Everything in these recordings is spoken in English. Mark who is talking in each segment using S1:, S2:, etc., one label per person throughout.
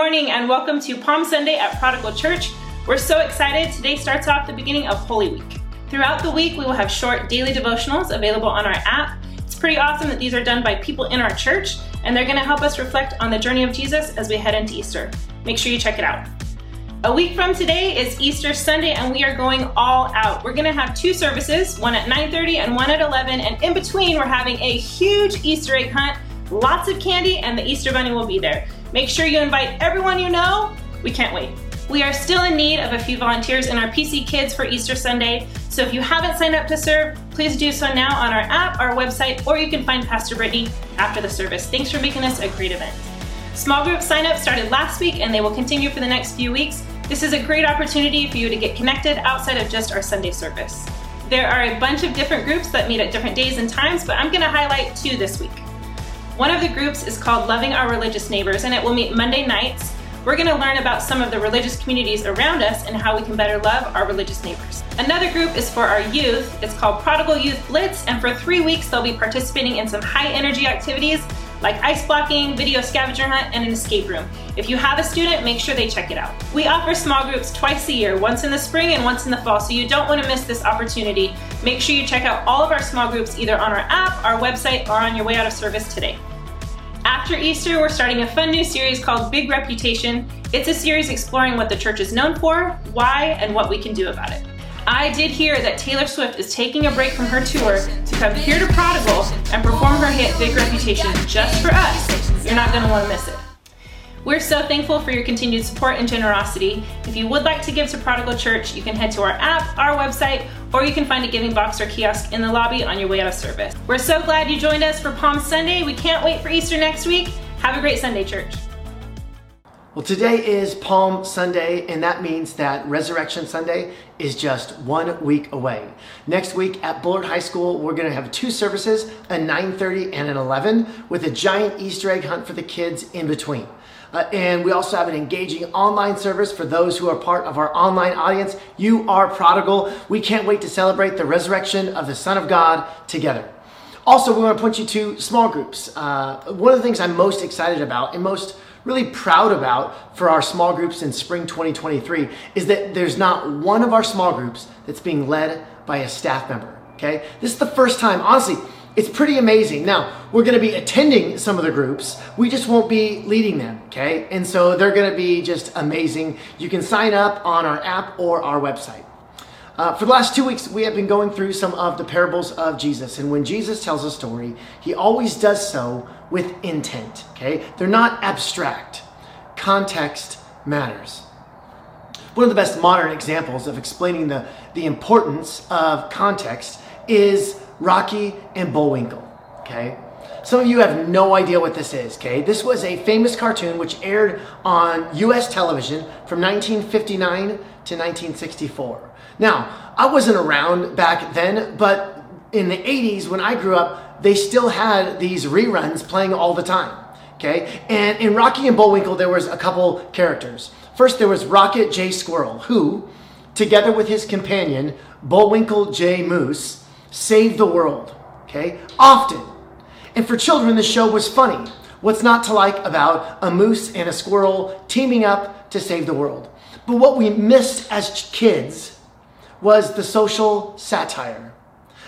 S1: morning and welcome to Palm Sunday at Prodigal Church. We're so excited. Today starts off the beginning of Holy Week. Throughout the week, we will have short daily devotionals available on our app. It's pretty awesome that these are done by people in our church, and they're going to help us reflect on the journey of Jesus as we head into Easter. Make sure you check it out. A week from today is Easter Sunday, and we are going all out. We're going to have two services, one at 9:30 and one at 11, and in between, we're having a huge Easter egg hunt, lots of candy, and the Easter Bunny will be there. Make sure you invite everyone you know. We can't wait. We are still in need of a few volunteers in our PC Kids for Easter Sunday, so if you haven't signed up to serve, please do so now on our app, our website, or you can find Pastor Brittany after the service. Thanks for making this a great event. Small group sign up started last week and they will continue for the next few weeks. This is a great opportunity for you to get connected outside of just our Sunday service. There are a bunch of different groups that meet at different days and times, but I'm going to highlight two this week. One of the groups is called Loving Our Religious Neighbors, and it will meet Monday nights. We're going to learn about some of the religious communities around us and how we can better love our religious neighbors. Another group is for our youth. It's called Prodigal Youth Blitz, and for three weeks they'll be participating in some high energy activities like ice blocking, video scavenger hunt, and an escape room. If you have a student, make sure they check it out. We offer small groups twice a year, once in the spring and once in the fall, so you don't want to miss this opportunity. Make sure you check out all of our small groups either on our app, our website, or on your way out of service today. After Easter, we're starting a fun new series called Big Reputation. It's a series exploring what the church is known for, why, and what we can do about it. I did hear that Taylor Swift is taking a break from her tour to come here to Prodigal and perform her hit Big Reputation just for us. You're not going to want to miss it. We're so thankful for your continued support and generosity. If you would like to give to Prodigal Church, you can head to our app, our website, or you can find a giving box or kiosk in the lobby on your way out of service. We're so glad you joined us for Palm Sunday. We can't wait for Easter next week. Have a great Sunday, church.
S2: Well, today is Palm Sunday, and that means that Resurrection Sunday is just one week away. Next week at Bullard High School, we're going to have two services, a 9:30 and an 11, with a giant Easter egg hunt for the kids in between. Uh, and we also have an engaging online service for those who are part of our online audience. You are prodigal. We can't wait to celebrate the resurrection of the Son of God together. Also, we want to point you to small groups. Uh, one of the things I'm most excited about and most really proud about for our small groups in spring 2023 is that there's not one of our small groups that's being led by a staff member. Okay, this is the first time, honestly. It's pretty amazing. Now, we're to be attending some of the groups. We just won't be leading them, okay? And so they're to be just amazing. You can sign up on our app or our website. Uh, for the last two weeks, we have been going through some of the parables of Jesus. And when Jesus tells a story, he always does so with intent, okay? They're not abstract. Context matters. One of the best modern examples of explaining the, the importance of context is Rocky and Bullwinkle, okay? Some of you have no idea what this is, okay? This was a famous cartoon which aired on US television from 1959 to 1964. Now, I wasn't around back then, but in the 80s when I grew up, they still had these reruns playing all the time. Okay? And in Rocky and Bullwinkle, there was a couple characters. First, there was Rocket J. Squirrel, who, together with his companion, Bullwinkle J. Moose, saved the world. Okay? Often. And for children, the show was funny. What's not to like about a moose and a squirrel teaming up to save the world? But what we missed as kids was the social satire.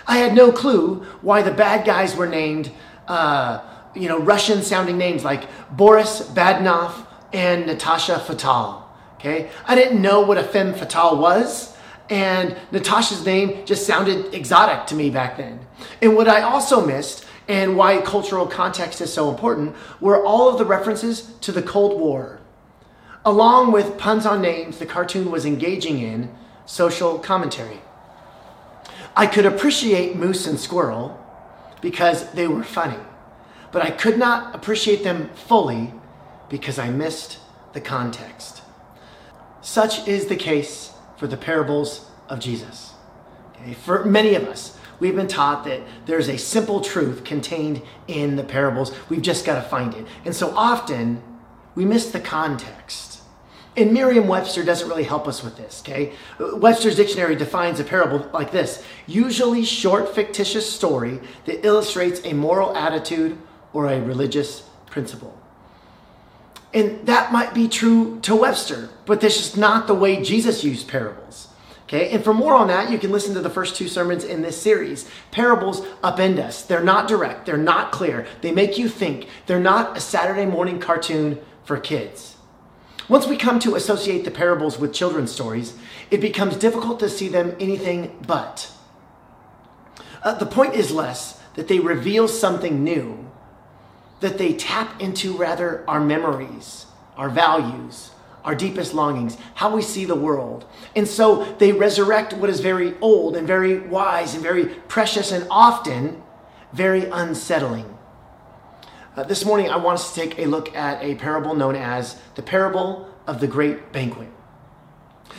S2: I had no clue why the bad guys were named, uh, you know, Russian sounding names like Boris Badenov and Natasha Fatale. Okay? I didn't know what a femme fatale was, and Natasha's name just sounded exotic to me back then. And what I also missed, and why cultural context is so important, were all of the references to the Cold War. Along with puns on names, the cartoon was engaging in social commentary. I could appreciate Moose and Squirrel because they were funny, but I could not appreciate them fully because I missed the context. Such is the case for the parables of Jesus. Okay? For many of us, we've been taught that there's a simple truth contained in the parables. We've just got to find it. And so often, we miss the context. And Merriam Webster doesn't really help us with this, okay? Webster's dictionary defines a parable like this usually short, fictitious story that illustrates a moral attitude or a religious principle. And that might be true to Webster, but this is not the way Jesus used parables. Okay, and for more on that, you can listen to the first two sermons in this series. Parables upend us. They're not direct, they're not clear, they make you think. They're not a Saturday morning cartoon for kids. Once we come to associate the parables with children's stories, it becomes difficult to see them anything but. Uh, the point is less that they reveal something new, that they tap into rather our memories, our values, our deepest longings, how we see the world. And so they resurrect what is very old and very wise and very precious and often very unsettling. Uh, this morning, I want us to take a look at a parable known as the parable of the great banquet.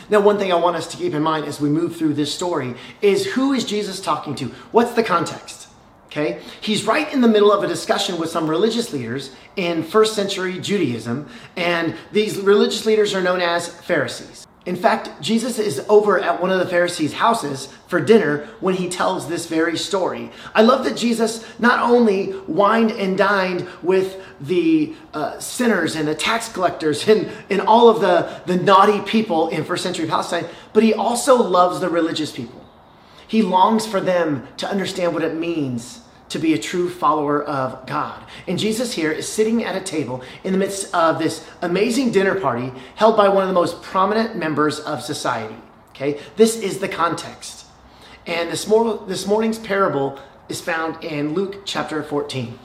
S2: Now, one thing I want us to keep in mind as we move through this story is who is Jesus talking to? What's the context? Okay? He's right in the middle of a discussion with some religious leaders in first century Judaism, and these religious leaders are known as Pharisees. In fact, Jesus is over at one of the Pharisees' houses for dinner when he tells this very story. I love that Jesus not only wined and dined with the uh, sinners and the tax collectors and, and all of the, the naughty people in first century Palestine, but he also loves the religious people. He longs for them to understand what it means to be a true follower of God. And Jesus here is sitting at a table in the midst of this amazing dinner party held by one of the most prominent members of society. Okay, this is the context. And this, mor- this morning's parable is found in Luke chapter 14.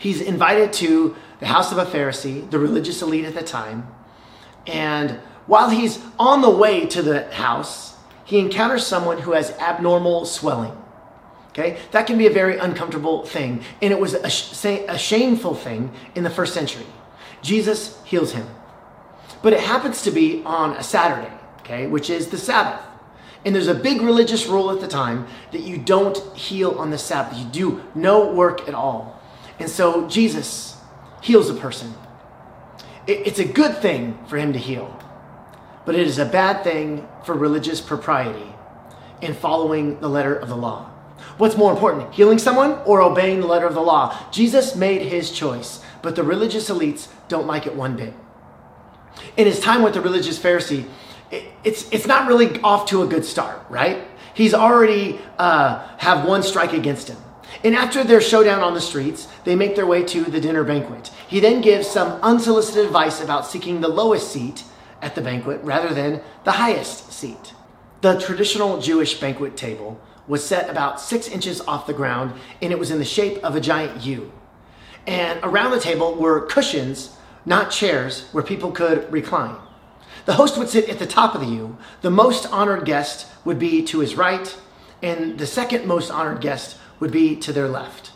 S2: He's invited to the house of a Pharisee, the religious elite at the time. And while he's on the way to the house, he encounters someone who has abnormal swelling. Okay? That can be a very uncomfortable thing. And it was a, sh- a shameful thing in the first century. Jesus heals him. But it happens to be on a Saturday, okay, which is the Sabbath. And there's a big religious rule at the time that you don't heal on the Sabbath. You do no work at all. And so Jesus heals a person. It's a good thing for him to heal, but it is a bad thing for religious propriety in following the letter of the law. What's more important, healing someone or obeying the letter of the law? Jesus made his choice, but the religious elites don't like it one bit. In his time with the religious Pharisee, it's, it's not really off to a good start, right? He's already uh, have one strike against him. And after their showdown on the streets, they make their way to the dinner banquet. He then gives some unsolicited advice about seeking the lowest seat at the banquet rather than the highest seat. The traditional Jewish banquet table was set about six inches off the ground and it was in the shape of a giant U. And around the table were cushions, not chairs, where people could recline. The host would sit at the top of the U. The most honored guest would be to his right, and the second most honored guest would be to their left.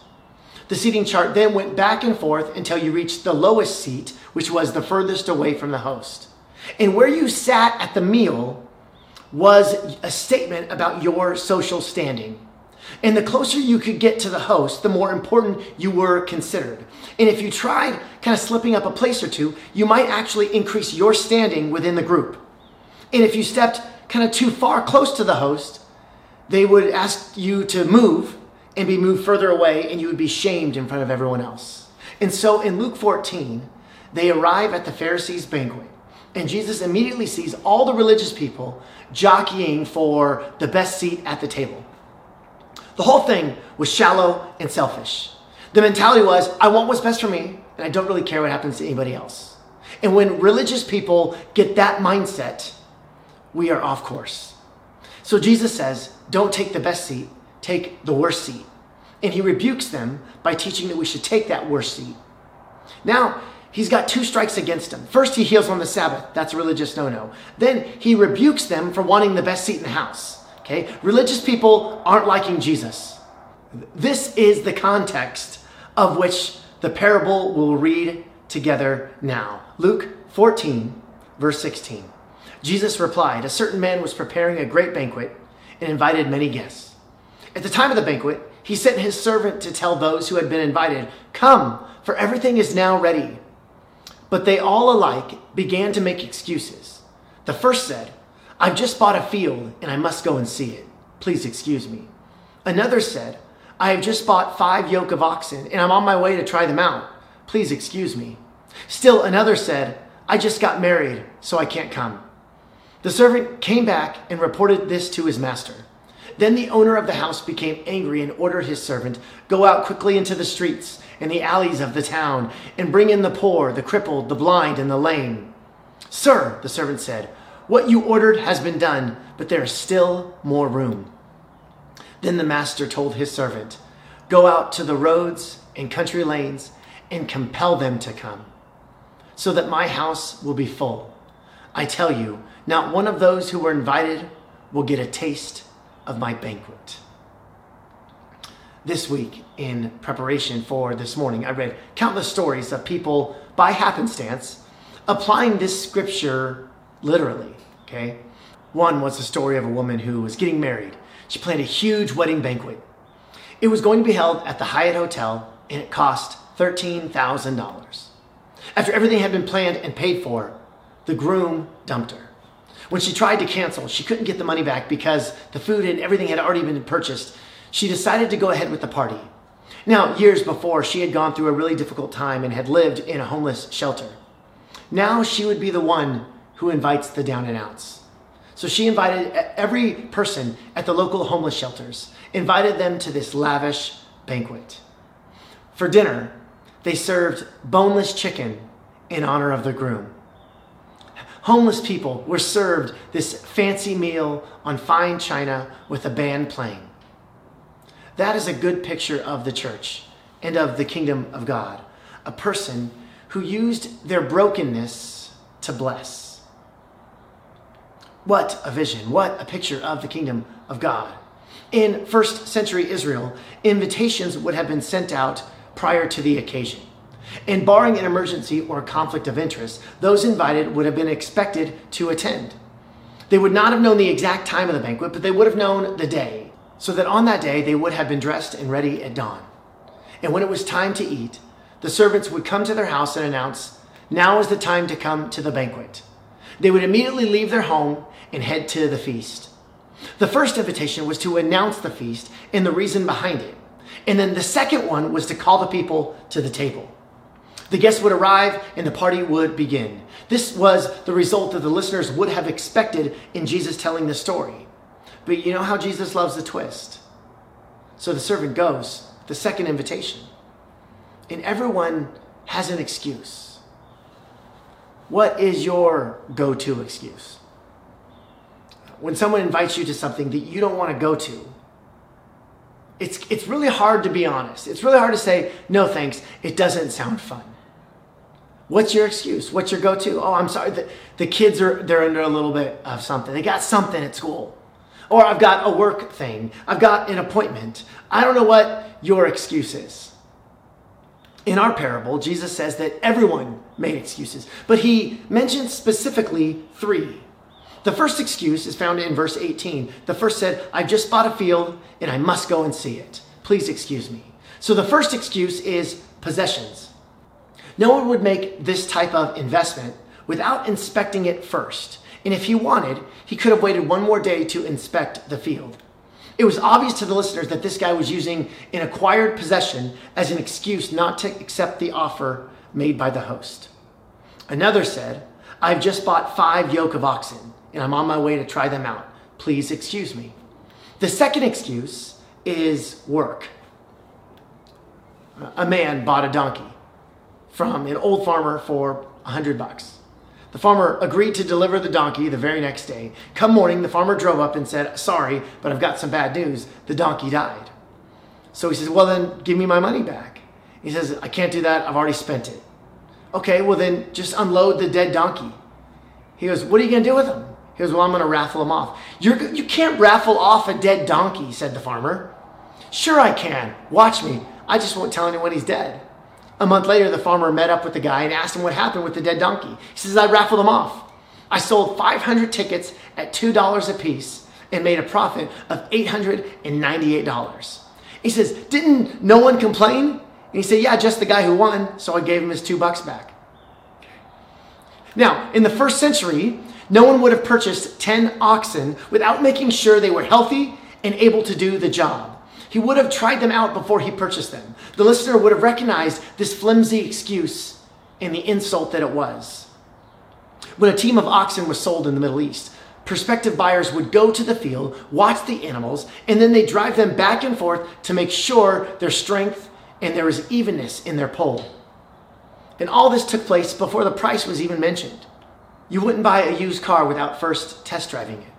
S2: The seating chart then went back and forth until you reached the lowest seat, which was the furthest away from the host. And where you sat at the meal was a statement about your social standing. And the closer you could get to the host, the more important you were considered. And if you tried kind of slipping up a place or two, you might actually increase your standing within the group. And if you stepped kind of too far close to the host, they would ask you to move and be moved further away, and you would be shamed in front of everyone else. And so in Luke 14, they arrive at the Pharisees' banquet. And Jesus immediately sees all the religious people jockeying for the best seat at the table. The whole thing was shallow and selfish. The mentality was, I want what's best for me, and I don't really care what happens to anybody else. And when religious people get that mindset, we are off course. So Jesus says, don't take the best seat, take the worst seat. And he rebukes them by teaching that we should take that worst seat. Now, he's got two strikes against him. First, he heals on the Sabbath. That's a religious no no. Then he rebukes them for wanting the best seat in the house. Okay? Religious people aren't liking Jesus. This is the context of which the parable we'll read together now. Luke 14, verse 16. Jesus replied, A certain man was preparing a great banquet and invited many guests. At the time of the banquet, he sent his servant to tell those who had been invited, Come, for everything is now ready. But they all alike began to make excuses. The first said, I've just bought a field and I must go and see it. Please excuse me. Another said, I have just bought five yoke of oxen and I'm on my way to try them out. Please excuse me. Still another said, I just got married, so I can't come. The servant came back and reported this to his master. Then the owner of the house became angry and ordered his servant, Go out quickly into the streets and the alleys of the town and bring in the poor, the crippled, the blind, and the lame. Sir, the servant said, What you ordered has been done, but there is still more room. Then the master told his servant, Go out to the roads and country lanes and compel them to come, so that my house will be full. I tell you, not one of those who were invited will get a taste of my banquet. This week, in preparation for this morning, I read countless stories of people by happenstance applying this scripture literally. Okay? One was the story of a woman who was getting married. She planned a huge wedding banquet. It was going to be held at the Hyatt Hotel and it cost $13,000. After everything had been planned and paid for, the groom dumped her. When she tried to cancel, she couldn't get the money back because the food and everything had already been purchased. She decided to go ahead with the party. Now, years before, she had gone through a really difficult time and had lived in a homeless shelter. Now she would be the one who invites the down and outs. So she invited every person at the local homeless shelters, invited them to this lavish banquet. For dinner, they served boneless chicken in honor of the groom. Homeless people were served this fancy meal on fine china with a band playing. That is a good picture of the church and of the kingdom of God. A person who used their brokenness to bless. What a vision, what a picture of the kingdom of God. In first century Israel, invitations would have been sent out prior to the occasion. And barring an emergency or conflict of interest, those invited would have been expected to attend. They would not have known the exact time of the banquet, but they would have known the day, so that on that day they would have been dressed and ready at dawn. And when it was time to eat, the servants would come to their house and announce, Now is the time to come to the banquet. They would immediately leave their home and head to the feast. The first invitation was to announce the feast and the reason behind it. And then the second one was to call the people to the table. The guests would arrive and the party would begin. This was the result that the listeners would have expected in Jesus telling the story. But you know how Jesus loves the twist. So the servant goes, the second invitation. And everyone has an excuse. What is your go to excuse? When someone invites you to something that you don't want to go to, it's, it's really hard to be honest. It's really hard to say, no thanks, it doesn't sound fun. What's your excuse? What's your go-to? Oh, I'm sorry. The, the kids are they're under a little bit of something. They got something at school. Or I've got a work thing. I've got an appointment. I don't know what your excuse is. In our parable, Jesus says that everyone made excuses, but he mentions specifically three. The first excuse is found in verse 18. The first said, I've just bought a field and I must go and see it. Please excuse me. So the first excuse is possessions. No one would make this type of investment without inspecting it first. And if he wanted, he could have waited one more day to inspect the field. It was obvious to the listeners that this guy was using an acquired possession as an excuse not to accept the offer made by the host. Another said, I've just bought five yoke of oxen and I'm on my way to try them out. Please excuse me. The second excuse is work. A man bought a donkey from an old farmer for a hundred bucks. The farmer agreed to deliver the donkey the very next day. Come morning, the farmer drove up and said, Sorry, but I've got some bad news. The donkey died. So he says, Well, then give me my money back. He says, I can't do that. I've already spent it. Okay, well, then just unload the dead donkey. He goes, What are you going to do with him? He goes, Well, I'm going to raffle him off. You're, you can't raffle off a dead donkey, said the farmer. Sure, I can. Watch me. I just won't tell anyone he's dead. A month later, the farmer met up with the guy and asked him what happened with the dead donkey. He says, I raffled them off. I sold 500 tickets at $2 a piece and made a profit of $898. He says, Didn't no one complain? And he said, Yeah, just the guy who won. So I gave him his two bucks back. Now, in the first century, no one would have purchased 10 oxen without making sure they were healthy and able to do the job. He would have tried them out before he purchased them. The listener would have recognized this flimsy excuse and the insult that it was. When a team of oxen was sold in the Middle East, prospective buyers would go to the field, watch the animals, and then they drive them back and forth to make sure their strength and there is evenness in their poll. And all this took place before the price was even mentioned. You wouldn't buy a used car without first test driving it.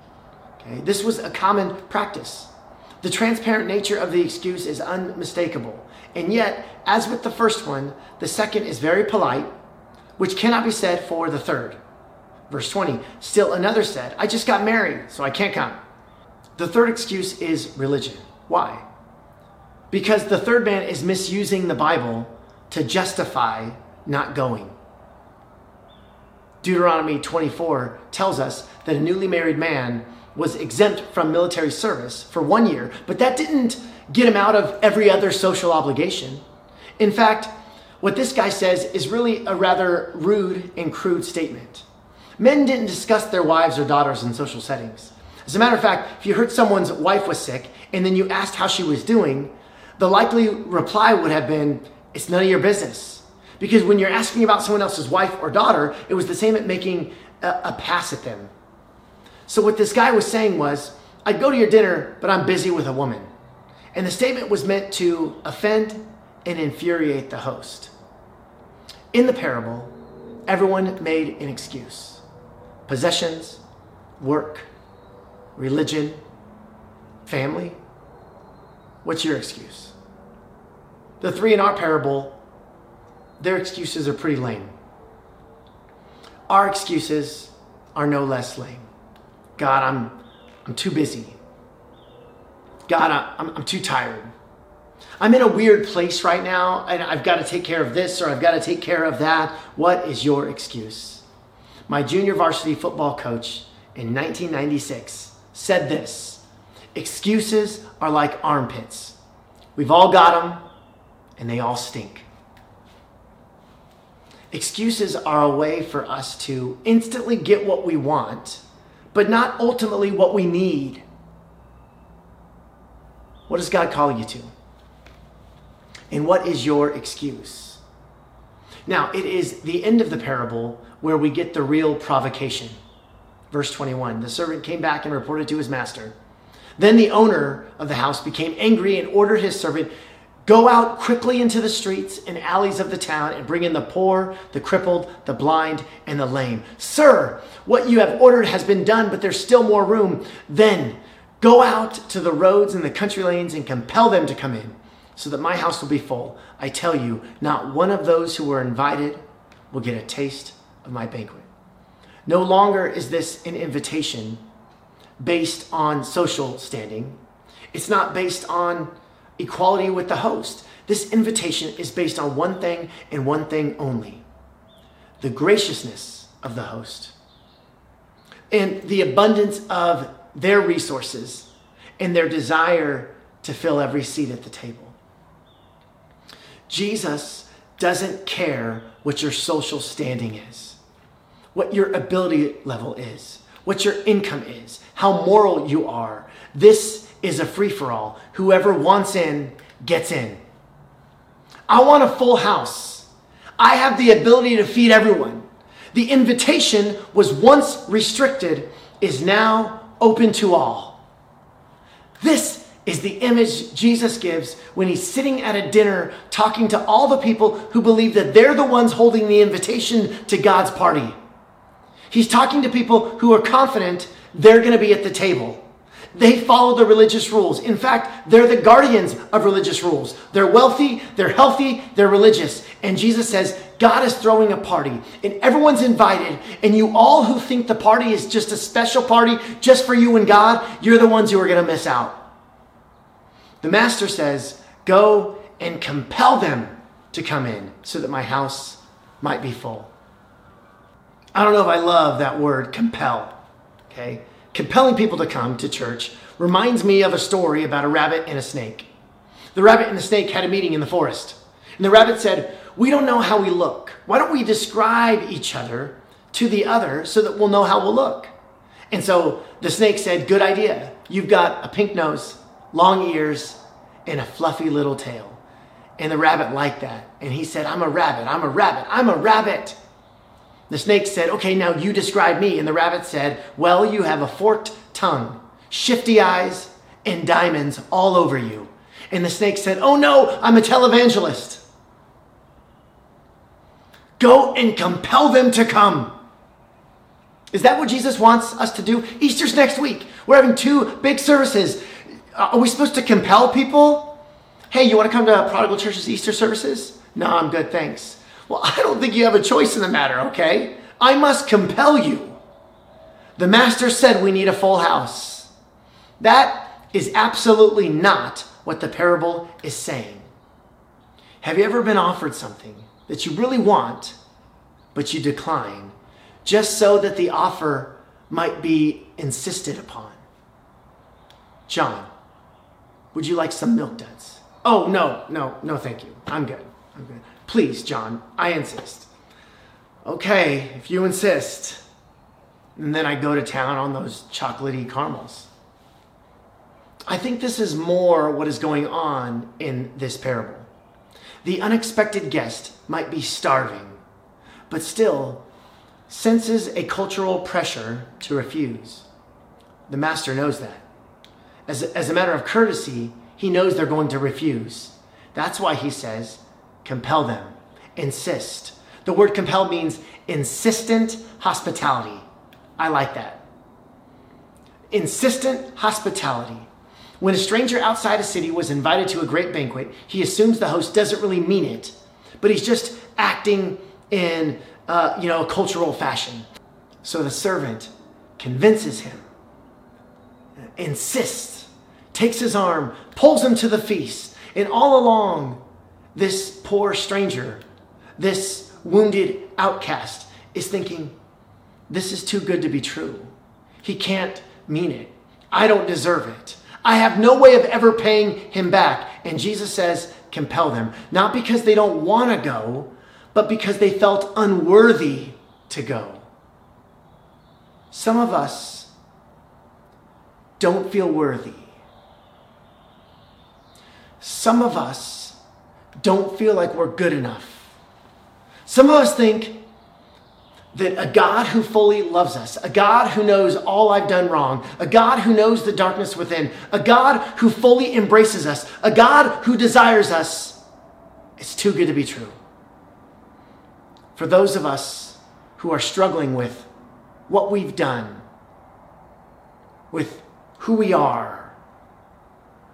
S2: Okay? This was a common practice. The transparent nature of the excuse is unmistakable. And yet, as with the first one, the second is very polite, which cannot be said for the third. Verse 20, still another said, I just got married, so I can't come. The third excuse is religion. Why? Because the third man is misusing the Bible to justify not going. Deuteronomy 24 tells us that a newly married man was exempt from military service for one year, but that didn't get him out of every other social obligation. In fact, what this guy says is really a rather rude and crude statement. Men didn't discuss their wives or daughters in social settings. As a matter of fact, if you heard someone's wife was sick and then you asked how she was doing, the likely reply would have been, It's none of your business. Because when you're asking about someone else's wife or daughter, it was the same at making a, a pass at them. So what this guy was saying was, I'd go to your dinner, but I'm busy with a woman. And the statement was meant to offend and infuriate the host. In the parable, everyone made an excuse possessions, work, religion, family. What's your excuse? The three in our parable, their excuses are pretty lame. Our excuses are no less lame. God, I'm, I'm too busy. God, I'm, I'm too tired. I'm in a weird place right now, and I've got to take care of this or I've got to take care of that. What is your excuse? My junior varsity football coach in 1996 said this Excuses are like armpits. We've all got them, and they all stink. Excuses are a way for us to instantly get what we want, but not ultimately what we need. What does God call you to? And what is your excuse? Now, it is the end of the parable where we get the real provocation. Verse 21 The servant came back and reported to his master. Then the owner of the house became angry and ordered his servant, Go out quickly into the streets and alleys of the town and bring in the poor, the crippled, the blind, and the lame. Sir, what you have ordered has been done, but there's still more room. Then go out to the roads and the country lanes and compel them to come in, so that my house will be full. I tell you, not one of those who were invited will get a taste of my banquet. No longer is this an invitation based on social standing. It's not based on equality with the host. This invitation is based on one thing and one thing only the graciousness of the host and the abundance of their resources and their desire to fill every seat at the table. Jesus doesn't care what your social standing is, what your ability level is, what your income is, how moral you are. This is a free for all. Whoever wants in gets in. I want a full house. I have the ability to feed everyone. The invitation was once restricted, is now open to all. This is the image Jesus gives when he's sitting at a dinner talking to all the people who believe that they're the ones holding the invitation to God's party. He's talking to people who are confident they're going to be at the table. They follow the religious rules. In fact, they're the guardians of religious rules. They're wealthy, they're healthy, they're religious. And Jesus says, God is throwing a party, and everyone's invited. And you all who think the party is just a special party just for you and God, you're the ones who are going to miss out. The master says, Go and compel them to come in so that my house might be full. I don't know if I love that word compel. Okay? Compelling people to come to church reminds me of a story about a rabbit and a snake. The rabbit and the snake had a meeting in the forest. And the rabbit said, We don't know how we look. Why don't we describe each other to the other so that we'll know how we'll look? And so the snake said, Good idea. You've got a pink nose, long ears, and a fluffy little tail. And the rabbit liked that. And he said, I'm a rabbit, I'm a rabbit, I'm a rabbit. The snake said, Okay, now you describe me. And the rabbit said, Well, you have a forked tongue, shifty eyes, and diamonds all over you. And the snake said, Oh no, I'm a televangelist. Go and compel them to come. Is that what Jesus wants us to do? Easter's next week. We're having two big services. Uh, are we supposed to compel people? Hey, you want to come to Prodigal Church's Easter services? No, I'm good, thanks. Well, I don't think you have a choice in the matter, okay? I must compel you. The master said we need a full house. That is absolutely not what the parable is saying. Have you ever been offered something that you really want, but you decline, just so that the offer might be insisted upon? John, would you like some milk duds? Oh, no, no, no, thank you. I'm good. I'm good. Please, John, I insist. Okay, if you insist. And then I go to town on those chocolatey caramels. I think this is more what is going on in this parable. The unexpected guest might be starving, but still senses a cultural pressure to refuse. The master knows that. As as a matter of courtesy, he knows they're going to refuse. That's why he says, compel them, insist. The word compel means insistent hospitality. I like that. Insistent hospitality. When a stranger outside a city was invited to a great banquet, he assumes the host doesn't really mean it, but he's just acting in, uh, you know, a cultural fashion. So the servant convinces him, insists, takes his arm, pulls him to the feast, and all along, this poor stranger, this wounded outcast, is thinking, this is too good to be true. He can't mean it. I don't deserve it. I have no way of ever paying him back. And Jesus says, compel them. Not because they don't want to go, but because they felt unworthy to go. Some of us don't feel worthy. Some of us don't feel like we're good enough. Some of us think that a God who fully loves us, a God who knows all I've done wrong, a God who knows the darkness within, a God who fully embraces us, a God who desires us, it's too good to be true. For those of us who are struggling with what we've done, with who we are,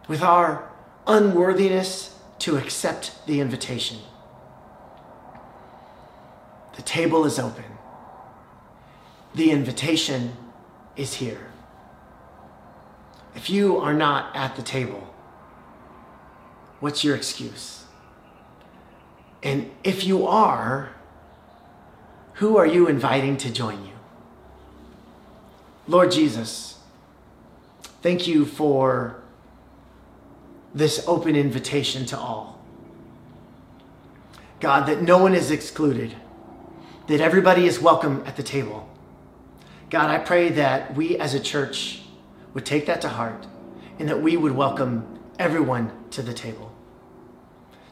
S2: with our unworthiness to accept the invitation. The table is open. The invitation is here. If you are not at the table, what's your excuse? And if you are, who are you inviting to join you? Lord Jesus, thank you for this open invitation to all. God, that no one is excluded, that everybody is welcome at the table. God, I pray that we as a church would take that to heart and that we would welcome everyone to the table.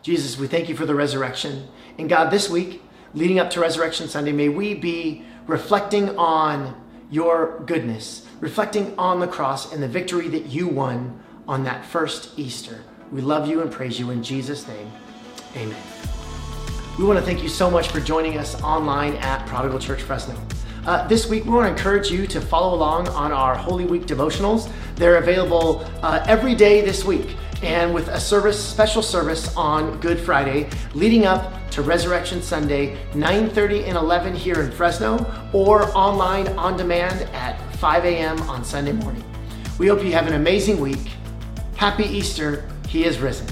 S2: Jesus, we thank you for the resurrection. And God, this week, leading up to Resurrection Sunday, may we be reflecting on your goodness, reflecting on the cross and the victory that you won on that first Easter. We love you and praise you in Jesus' name. Amen. We want to thank you so much for joining us online at Prodigal Church Fresno. Uh, this week, we want to encourage you to follow along on our Holy Week devotionals. They're available uh, every day this week, and with a service, special service on Good Friday, leading up to Resurrection Sunday, 9:30 and 11 here in Fresno, or online on demand at 5 a.m. on Sunday morning. We hope you have an amazing week. Happy Easter! He is risen.